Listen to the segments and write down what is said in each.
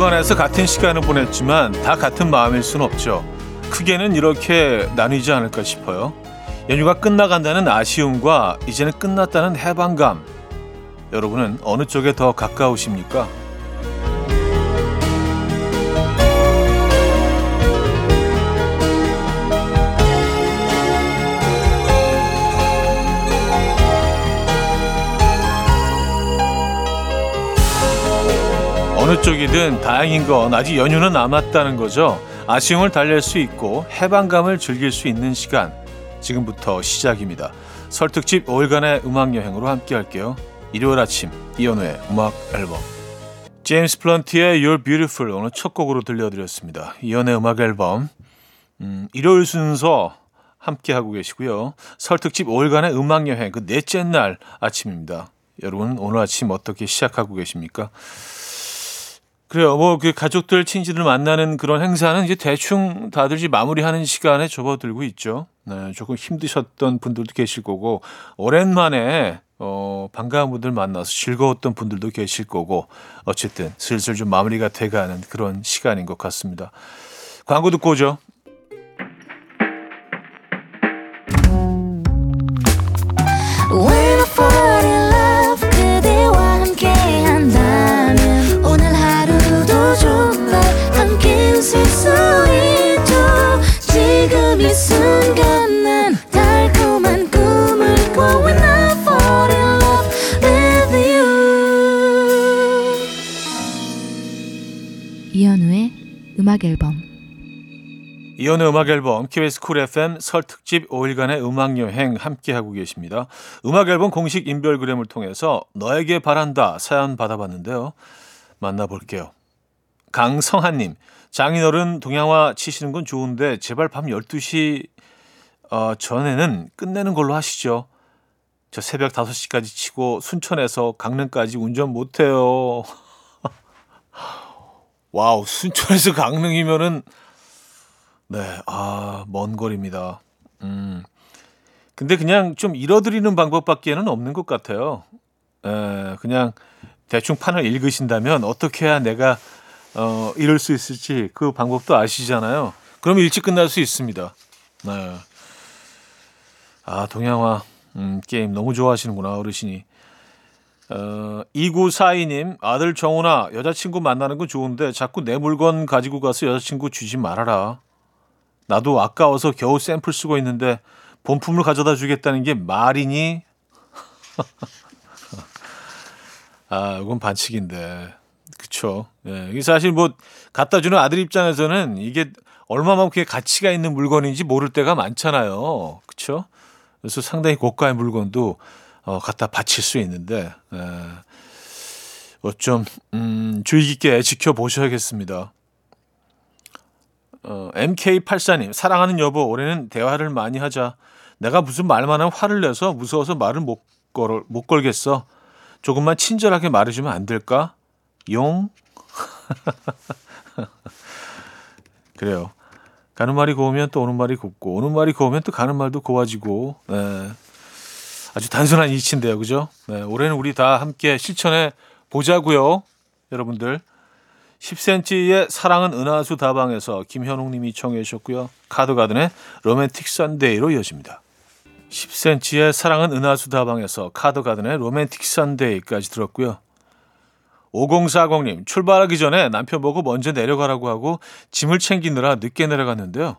공간에서 같은 시간을 보냈지만 다 같은 마음일 순 없죠. 크게는 이렇게 나뉘지 않을까 싶어요. 연휴가 끝나간다는 아쉬움과 이제는 끝났다는 해방감. 여러분은 어느 쪽에 더 가까우십니까? 어느 쪽이든 다행인 건 아직 연휴는 남았다는 거죠. 아쉬움을 달랠 수 있고 해방감을 즐길 수 있는 시간. 지금부터 시작입니다. 설특집 5일간의 음악 여행으로 함께 할게요. 일요일 아침 이연우의 음악 앨범. 제임스 플런티의 You're Beautiful 오늘 첫 곡으로 들려드렸습니다. 이연우의 음악 앨범. 음, 일요일 순서 함께 하고 계시고요. 설특집 5일간의 음악 여행 그 넷째 날 아침입니다. 여러분 오늘 아침 어떻게 시작하고 계십니까? 그래요. 뭐 그 가족들 친지들 만나는 그런 행사는 이제 대충 다들 이제 마무리하는 시간에 접어들고 있죠. 네, 조금 힘드셨던 분들도 계실 거고 오랜만에 어 반가운 분들 만나서 즐거웠던 분들도 계실 거고 어쨌든 슬슬 좀 마무리가 돼가는 그런 시간인 것 같습니다. 광고 듣고 오죠. 이현우의 음악 앨범 KBS 쿨 FM 설 특집 5일간의 음악 여행 함께 하고 계십니다. 음악 앨범 공식 인별그램을 통해서 너에게 바란다 사연 받아봤는데요. 만나볼게요. 강성한님, 장인어른 동양화 치시는 건 좋은데 제발 밤 12시 어, 전에는 끝내는 걸로 하시죠. 저 새벽 5시까지 치고 순천에서 강릉까지 운전 못해요. 와우, 순천에서 강릉이면은 네, 아, 먼 거리입니다. 음. 근데 그냥 좀 잃어드리는 방법밖에는 없는 것 같아요. 에, 그냥 대충 판을 읽으신다면 어떻게 해야 내가 어, 이럴 수 있을지 그 방법도 아시잖아요. 그럼 일찍 끝날 수 있습니다. 네. 아, 동양화 음, 게임 너무 좋아하시는구나, 어르신이. 어, 2942님, 아들 정훈아, 여자친구 만나는 건 좋은데 자꾸 내 물건 가지고 가서 여자친구 주지 말아라. 나도 아까워서 겨우 샘플 쓰고 있는데 본품을 가져다 주겠다는 게 말이니? 아, 이건 반칙인데. 그쵸. 예, 이게 사실 뭐 갖다 주는 아들 입장에서는 이게 얼마만큼의 가치가 있는 물건인지 모를 때가 많잖아요. 그쵸? 그래서 상당히 고가의 물건도 어, 갖다 바칠 수 있는데, 예, 어 좀 음, 주의 깊게 지켜보셔야겠습니다. 어, MK84님, 사랑하는 여보, 올해는 대화를 많이 하자. 내가 무슨 말만 하면 화를 내서 무서워서 말을 못, 걸, 못 걸겠어. 조금만 친절하게 말해주면 안 될까? 용? 그래요. 가는 말이 고우면 또 오는 말이 곱고, 오는 말이 고우면 또 가는 말도 고와지고, 네. 아주 단순한 이치인데요, 그죠? 네, 올해는 우리 다 함께 실천해 보자고요, 여러분들. 10cm의 사랑은 은하수 다방에서 김현웅 님이 청해 주셨고요. 카드가든의 로맨틱 선데이로 이어집니다. 10cm의 사랑은 은하수 다방에서 카드가든의 로맨틱 선데이까지 들었고요. 5040님 출발하기 전에 남편 보고 먼저 내려가라고 하고 짐을 챙기느라 늦게 내려갔는데요.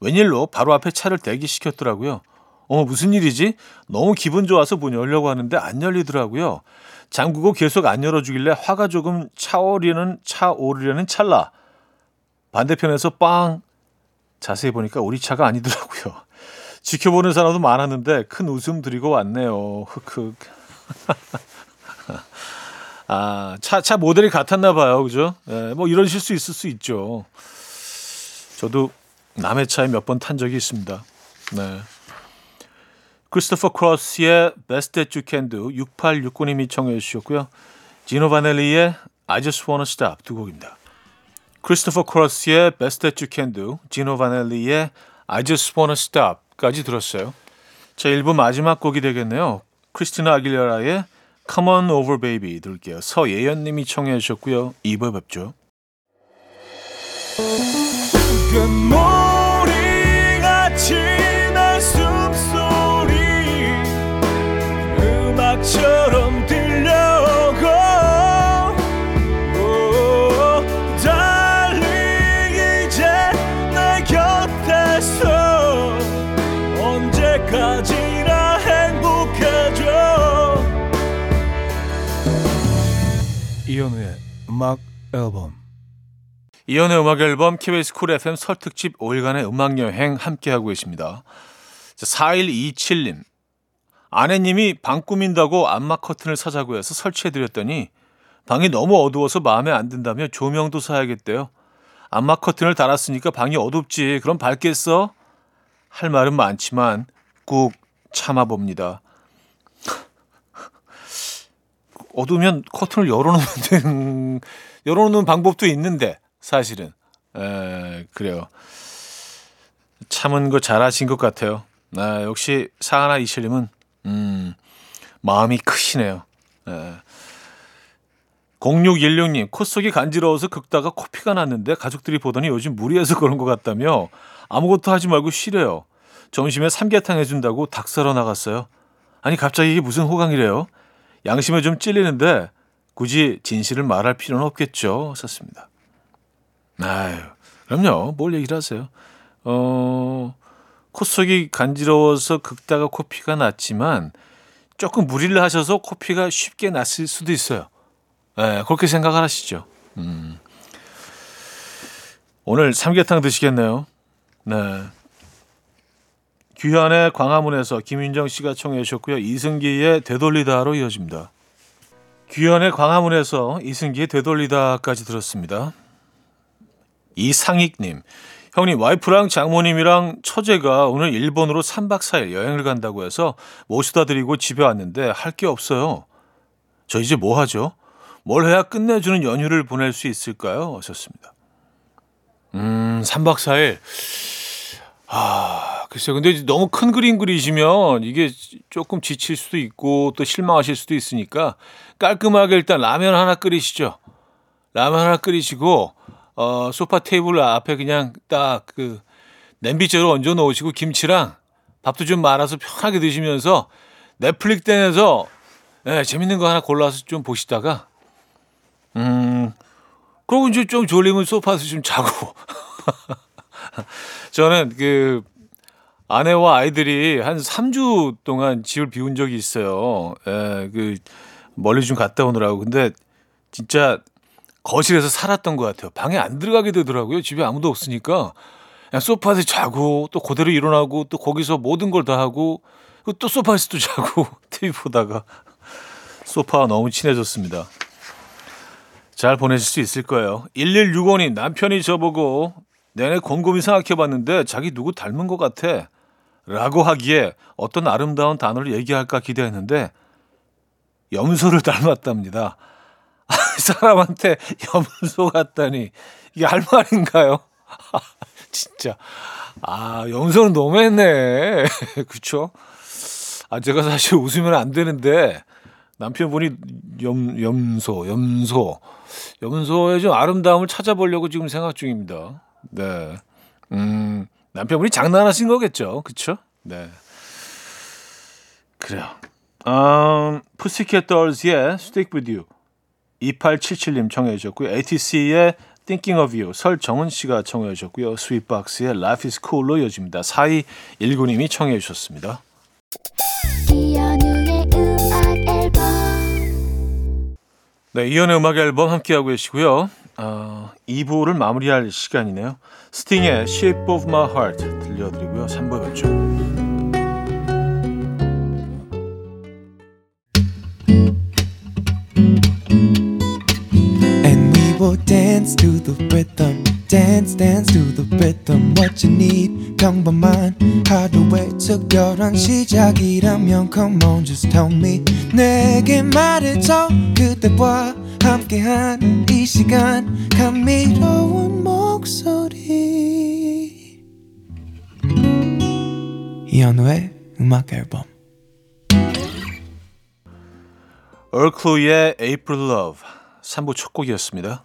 웬일로 바로 앞에 차를 대기시켰더라고요. 어 무슨 일이지? 너무 기분 좋아서 문 열려고 하는데 안 열리더라고요. 잠그고 계속 안 열어주길래 화가 조금 차오르는 차오르려는 찰나 반대편에서 빵 자세히 보니까 우리 차가 아니더라고요. 지켜보는 사람도 많았는데 큰 웃음 드리고 왔네요. 흑흑. 아, 차, 차 모델이 같았나 봐요. 그죠? 예, 뭐 이런 실수 있을 수 있죠. 저도 남의 차에 몇 번 탄 적이 있습니다. 네. 크리스토퍼 크로스의 Best That You Can Do 6869님이 청해 주셨고요. 지노 바넬리의 I Just Wanna Stop 두 곡입니다. 크리스토퍼 크로스의 Best That You Can Do, 지노 바넬리의 I Just Wanna Stop까지 들었어요. 자, 1부 마지막 곡이 되겠네요. 크리스티나 아길레라의 Come On Over Baby 들게요. 서예연 님이 청해 주셨고요. 2부 뵙죠. 처럼 들려오고 오, 달리 이제 내 곁에서 언제까지나 행복해져. 이현우의 음악 앨범. 이현우의 음악 앨범 KBS 쿨 FM 설 특집 5일간의 음악 여행 함께하고 계십니다. 4127님 아내님이 방 꾸민다고 암막 커튼을 사자고 해서 설치해드렸더니 방이 너무 어두워서 마음에 안 든다며 조명도 사야겠대요. 안마 커튼을 달았으니까 방이 어둡지. 그럼 밝겠어? 할 말은 많지만 꾹 참아봅니다. 어두우면 커튼을 열어놓으면 되는, 열어놓는 방법도 있는데 사실은 에, 그래요. 참은 거 잘하신 것 같아요. 아, 역시 사하나 이실님은 음, 마음이 크시네요. 에. 0616님, 콧속이 간지러워서 긁다가 코피가 났는데 가족들이 보더니 요즘 무리해서 그런 것 같다며 아무것도 하지 말고 쉬래요. 점심에 삼계탕 해준다고 닭 사러 나갔어요. 아니 갑자기 이게 무슨 호강이래요? 양심에 좀 찔리는데 굳이 진실을 말할 필요는 없겠죠. 썼습니다. 아유, 그럼요. 뭘 얘기를 하세요. 어, 콧속이 간지러워서 긁다가 코피가 났지만 조금 무리를 하셔서 코피가 쉽게 났을 수도 있어요. 네, 그렇게 생각을 하시죠. 음. 오늘 삼계탕 드시겠네요. 네. 규현의 광화문에서 김윤정 씨가 청해 주셨고요. 이승기의 되돌리다로 이어집니다. 규현의 광화문에서 이승기의 되돌리다까지 들었습니다. 이상익님, 형님 와이프랑 장모님이랑 처제가 오늘 일본으로 3박 4일 여행을 간다고 해서 모시다 드리고 집에 왔는데 할 게 없어요. 저 이제 뭐 하죠? 뭘 해야 끝내주는 연휴를 보낼 수 있을까요? 하셨습니다. 음, 3박 4일. 아, 글쎄요. 근데 너무 큰 그림 그리시면 이게 조금 지칠 수도 있고 또 실망하실 수도 있으니까 깔끔하게 일단 라면 하나 끓이시죠. 라면 하나 끓이시고 어, 소파 테이블 앞에 그냥 딱 그 냄비째로 얹어 놓으시고 김치랑 밥도 좀 말아서 편하게 드시면서 넷플릭스 땡에서 네, 재밌는 거 하나 골라서 좀 보시다가 음 그러고 이제 좀 졸리면 소파에서 좀 자고 저는 그 아내와 아이들이 한 3주 동안 집을 비운 적이 있어요. 예, 그 멀리 좀 갔다 오느라고. 근데 진짜 거실에서 살았던 것 같아요. 방에 안 들어가게 되더라고요. 집에 아무도 없으니까. 그냥 소파에서 자고 또 그대로 일어나고 또 거기서 모든 걸 다 하고 그리고 또 소파에서 또 자고 TV 보다가 소파와 너무 친해졌습니다. 잘 보내실 수 있을 거예요. 1165님 남편이 저보고 내내 곰곰이 생각해 봤는데 자기 누구 닮은 것 같아. 라고 하기에 어떤 아름다운 단어를 얘기할까 기대했는데 염소를 닮았답니다. 아, 사람한테 염소 같다니 이게 할 말인가요? 진짜 아 염소는 너무했네. 그쵸? 아 제가 사실 웃으면 안 되는데 남편분이 염 염소 염소 염소의 좀 아름다움을 찾아보려고 지금 생각 중입니다. 네. 음, 남편분이 장난하신 거겠죠. 그쵸? 네. 그래요. 음, Pussycat Dolls의 Stick With You 2877님 청해 주셨고요. ATC의 Thinking of You 설정은 씨가 청해 주셨고요. 스윗박스의 Life is Cool로 이어집니다. 4219님이 청해 주셨습니다. 네, 이현우의 음악 앨범 함께하고 계시고요. 어, 2부를 마무리할 시간이네요. 스팅의 Shape of My Heart 들려드리고요. 3부에 뵙죠. Rhythm. What you need, 평범한 하루의 특별한 시작이라면 Come on, just tell me. 내게 말해줘. 그대와 함께한 이 시간. 감미로운 목소리. 이현우의 음악 앨범. 얼클로의 April Love 3부 첫 곡이었습니다.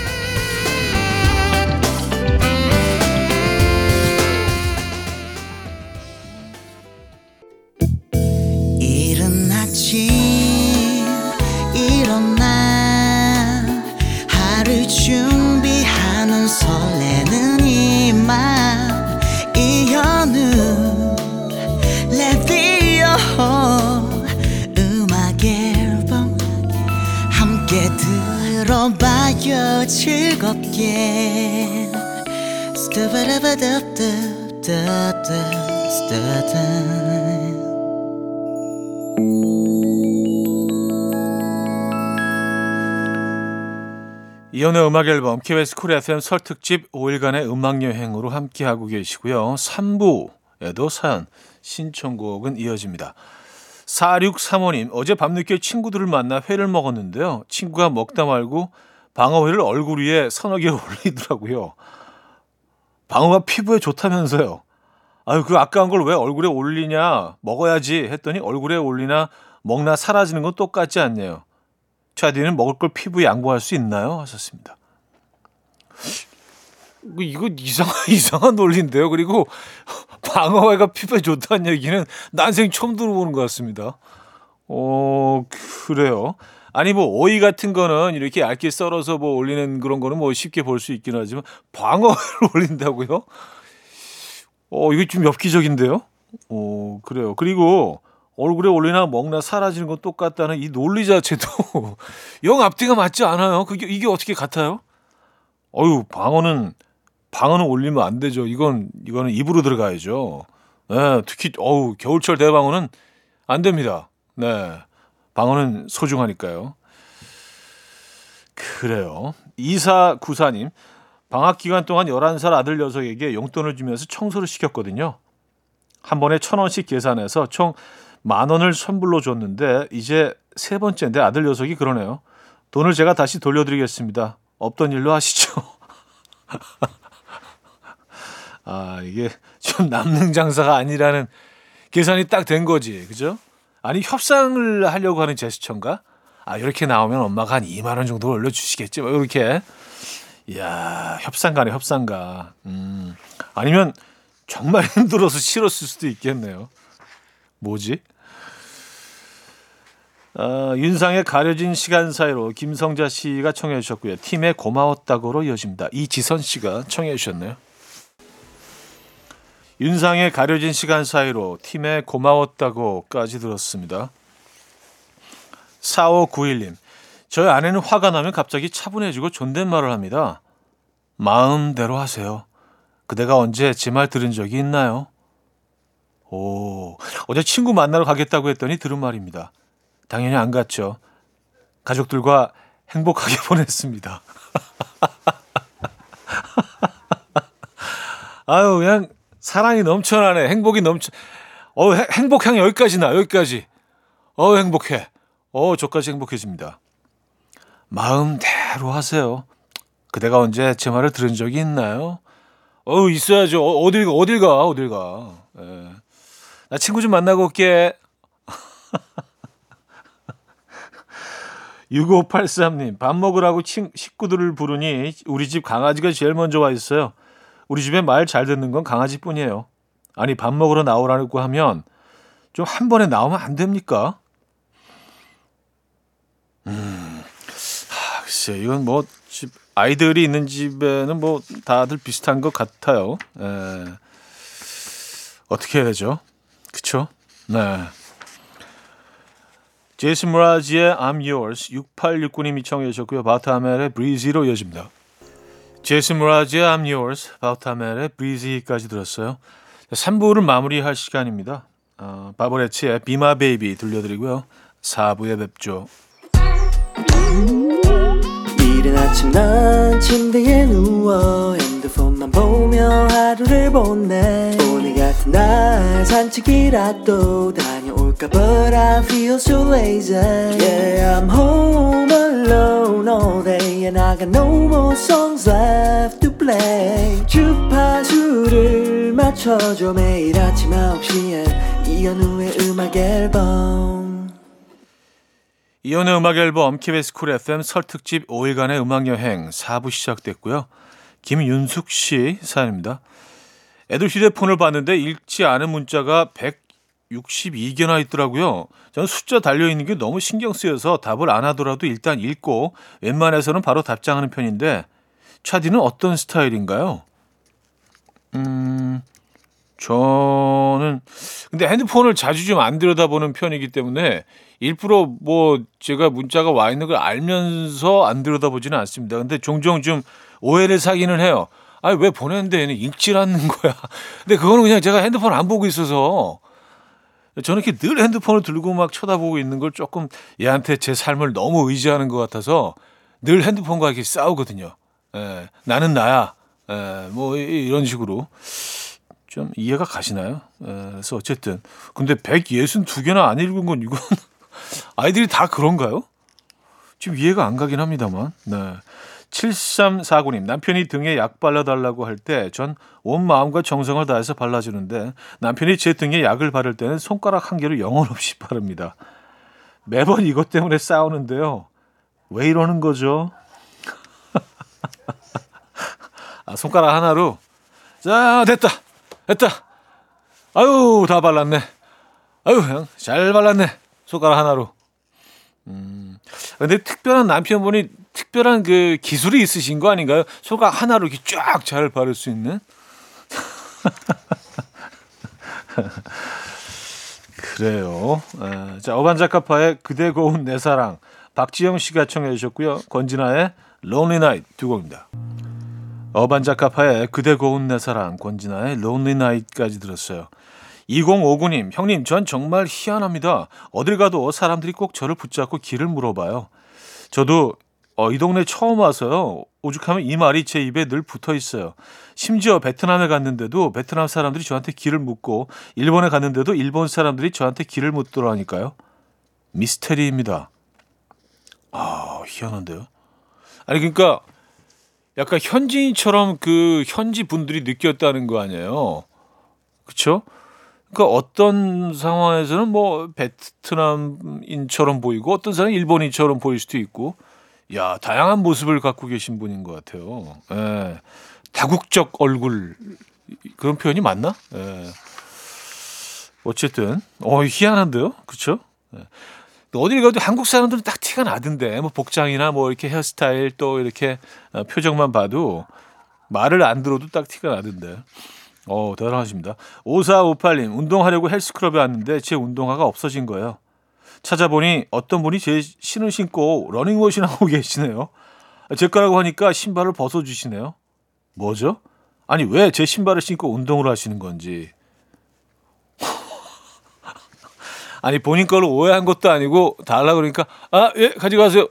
스타다 이연의 음악 앨범 KBS 쿨 FM 설 특집 5일간의 음악 여행으로 함께하고 계시고요. 3부에도 사연 신청곡은 이어집니다. 4635님 어제 밤늦게 친구들을 만나 회를 먹었는데요. 친구가 먹다 말고 방어회를 얼굴 위에 서너 개 올리더라고요. 방어가 피부에 좋다면서요. 아유 그 아까운 걸 왜 얼굴에 올리냐 먹어야지 했더니 얼굴에 올리나 먹나 사라지는 건 똑같지 않네요. 차디는 먹을 걸 피부에 양보할 수 있나요? 하셨습니다. 뭐 이거 이상한 이상한 논리인데요. 그리고 방어회가 피부에 좋다는 얘기는 난생 처음 들어보는 것 같습니다. 어 그래요. 아니 뭐 오이 같은 거는 이렇게 얇게 썰어서 뭐 올리는 그런 거는 뭐 쉽게 볼 수 있긴 하지만 방어회를 올린다고요? 어 이거 좀 엽기적인데요. 어 그래요. 그리고 얼굴에 올리나 먹나 사라지는 건 똑같다는 이 논리 자체도 영 앞뒤가 맞지 않아요. 그게 이게 어떻게 같아요? 어유 방어는 방어는 올리면 안 되죠. 이건 이거는 입으로 들어가야죠. 네, 특히 어우 겨울철 대방어는 안 됩니다. 네, 방어는 소중하니까요. 그래요. 이사 구사님 방학 기간 동안 11살 아들 녀석에게 용돈을 주면서 청소를 시켰거든요. 한 번에 천 원씩 계산해서 총 만 원을 선불로 줬는데 이제 세 번째인데 아들 녀석이 그러네요. 돈을 제가 다시 돌려드리겠습니다. 없던 일로 하시죠. 아 이게 좀 남는 장사가 아니라는 계산이 딱 된 거지, 그죠? 아니 협상을 하려고 하는 제스처인가? 아 이렇게 나오면 엄마가 한 2만 원 정도 올려주시겠지, 뭐 이렇게. 이야 협상가네 협상가. 음 아니면 정말 힘들어서 싫었을 수도 있겠네요. 뭐지? 어, 윤상의 가려진 시간 사이로 김성자 씨가 청해 주셨고요. 팀의 고마웠다고로 이어집니다. 이지선 씨가 청해 주셨네요. 윤상의 가려진 시간 사이로 팀의 고마웠다고까지 들었습니다. 4591님. 저희 아내는 화가 나면 갑자기 차분해지고 존댓말을 합니다. 마음대로 하세요. 그대가 언제 제 말 들은 적이 있나요? 오, 어제 친구 만나러 가겠다고 했더니 들은 말입니다. 당연히 안 갔죠. 가족들과 행복하게 보냈습니다. 아유, 그냥 사랑이 넘쳐나네. 행복이 넘쳐. 어, 해- 행복향 여기까지 나, 여기까지. 어, 행복해. 어, 저까지 행복해집니다. 마음대로 하세요. 그대가 언제 제 말을 들은 적이 있나요? 어, 있어야죠. 어, 어딜, 가, 어딜 가, 어딜 가. 예. 나 친구 좀 만나고 올게. 6583님, 밥 먹으라고 친, 식구들을 부르니 우리 집 강아지가 제일 먼저 와 있어요. 우리 집에 말 잘 듣는 건 강아지 뿐이에요. 아니, 밥 먹으러 나오라고 하면 좀 한 번에 나오면 안 됩니까? 음, 하, 글쎄 이건 뭐 집 아이들이 있는 집에는 뭐 다들 비슷한 것 같아요. 에, 어떻게 해야 되죠? 그쵸? 네. 제이슨 무라지의 I'm Yours 6869님이 청해 주셨고요. 바타멜의 브리지로 이어집니다. 제이슨 무라지의 I'm Yours, 바타멜의 브리지까지 들었어요. 3부를 마무리할 시간입니다. 어, 바보레치의 Be My Baby 들려드리고요. 4부에 뵙죠. 이른 아침 난 침대에 누워 핸드폰만 보며 하루를 보내 오늘 같은 날 산책이라도 다녀올까 But I feel so lazy Yeah I'm home alone all day And I got no more songs left to play 주파수를 맞춰줘 매일 아침 9시에 이현우의 음악 앨범 이연의 음악 앨범 KBS 쿨 FM 설 특집 5일간의 음악 여행 4부 시작됐고요. 김윤숙 씨 사연입니다. 애들 휴대폰을 봤는데 읽지 않은 문자가 162개나 있더라고요. 저는 숫자 달려 있는 게 너무 신경 쓰여서 답을 안 하더라도 일단 읽고 웬만해서는 바로 답장하는 편인데 차디는 어떤 스타일인가요? 음, 저는 근데 핸드폰을 자주 좀 안 들여다보는 편이기 때문에 일부러 뭐 제가 문자가 와 있는 걸 알면서 안 들여다보지는 않습니다. 근데 종종 좀 오해를 사기는 해요. 아니 왜 보냈는데 얘는 읽질 않는 거야. 근데 그거는 그냥 제가 핸드폰 안 보고 있어서 저는 이렇게 늘 핸드폰을 들고 막 쳐다보고 있는 걸 조금 얘한테 제 삶을 너무 의지하는 것 같아서 늘 핸드폰과 이렇게 싸우거든요. 예, 나는 나야. 예, 뭐 이- 이런 식으로. 좀 이해가 가시나요? 에, 그래서 어쨌든 근데 162개나 안 읽은 건 이건 아이들이 다 그런가요? 좀 이해가 안 가긴 합니다만. 네. 7349님 남편이 등에 약 발라달라고 할 때 전 온 마음과 정성을 다해서 발라주는데 남편이 제 등에 약을 바를 때는 손가락 한 개로 영혼 없이 바릅니다. 매번 이것 때문에 싸우는데요. 왜 이러는 거죠? 아, 손가락 하나로 자 됐다 됐다 아유 다 발랐네 아유 잘 발랐네 손가락 하나로 음 근데 특별한 남편분이 특별한 그 기술이 있으신 거 아닌가요 손가락 하나로 이렇게 쫙 잘 바를 수 있는 그래요 에, 자 어반자카파의 그대 고운 내 사랑 박지영 씨가 청해 주셨고요 권진아의 Lonely Night 두 곡입니다 어반자카파의 그대 고운 내 사랑, 권진아의 Lonely Night까지 들었어요. 2059님, 형님, 전 정말 희한합니다. 어딜 가도 사람들이 꼭 저를 붙잡고 길을 물어봐요. 저도 어, 이 동네 처음 와서요. 오죽하면 이 말이 제 입에 늘 붙어 있어요. 심지어 베트남에 갔는데도 베트남 사람들이 저한테 길을 묻고 일본에 갔는데도 일본 사람들이 저한테 길을 묻더라니까요. 미스테리입니다. 아, 희한한데요. 아니 그러니까 약간 현지인처럼 그 현지 분들이 느꼈다는 거 아니에요. 그렇죠? 그러니까 어떤 상황에서는 뭐 베트남인처럼 보이고 어떤 사람은 일본인처럼 보일 수도 있고 야 다양한 모습을 갖고 계신 분인 것 같아요. 예. 다국적 얼굴 그런 표현이 맞나? 예. 어쨌든 어 희한한데요, 그렇죠? 예. 어딜 가도 한국 사람들은 딱 티가 나던데 뭐 복장이나 뭐 이렇게 헤어스타일 또 이렇게 어, 표정만 봐도 말을 안 들어도 딱 티가 나던데. 어 대단하십니다. 5458님 운동하려고 헬스클럽에 왔는데 제 운동화가 없어진 거예요. 찾아보니 어떤 분이 제 신을 신고 러닝머신 하고 계시네요. 제 거라고 하니까 신발을 벗어주시네요. 뭐죠? 아니 왜 제 신발을 신고 운동을 하시는 건지. 아니 본인 걸로 오해한 것도 아니고 달라 그러니까 아 예 가져가세요.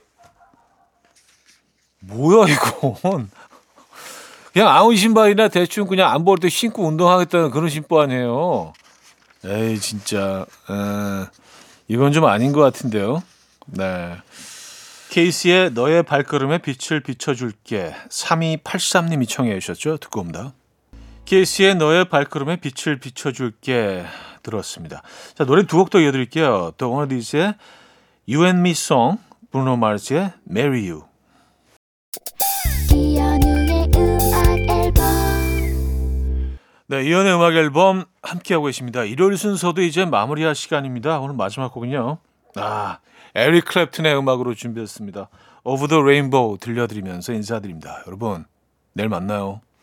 뭐야 이건 그냥 아무 신발이나 대충 그냥 안볼때 신고 운동하겠다는 그런 신발 아니에요. 에이 진짜 에, 이건 좀 아닌 것 같은데요. 네. 케이스의 너의 발걸음에 빛을 비춰줄게 3283님이 청해 주셨죠. 듣고 옵니다. 케이스의 너의 발걸음에 빛을 비춰줄게 들었습니다. 자 노래 두 곡 더 이어드릴게요. The One Thes의 You and Me Song, 브루노 마르스의 Marry You. 네, 이연의 음악 앨범 함께하고 계십니다. 일요일 순서도 이제 마무리할 시간입니다. 오늘 마지막 곡은요. 아, 에릭 클랩튼의 음악으로 준비했습니다. Over the Rainbow 들려드리면서 인사드립니다. 여러분, 내일 만나요.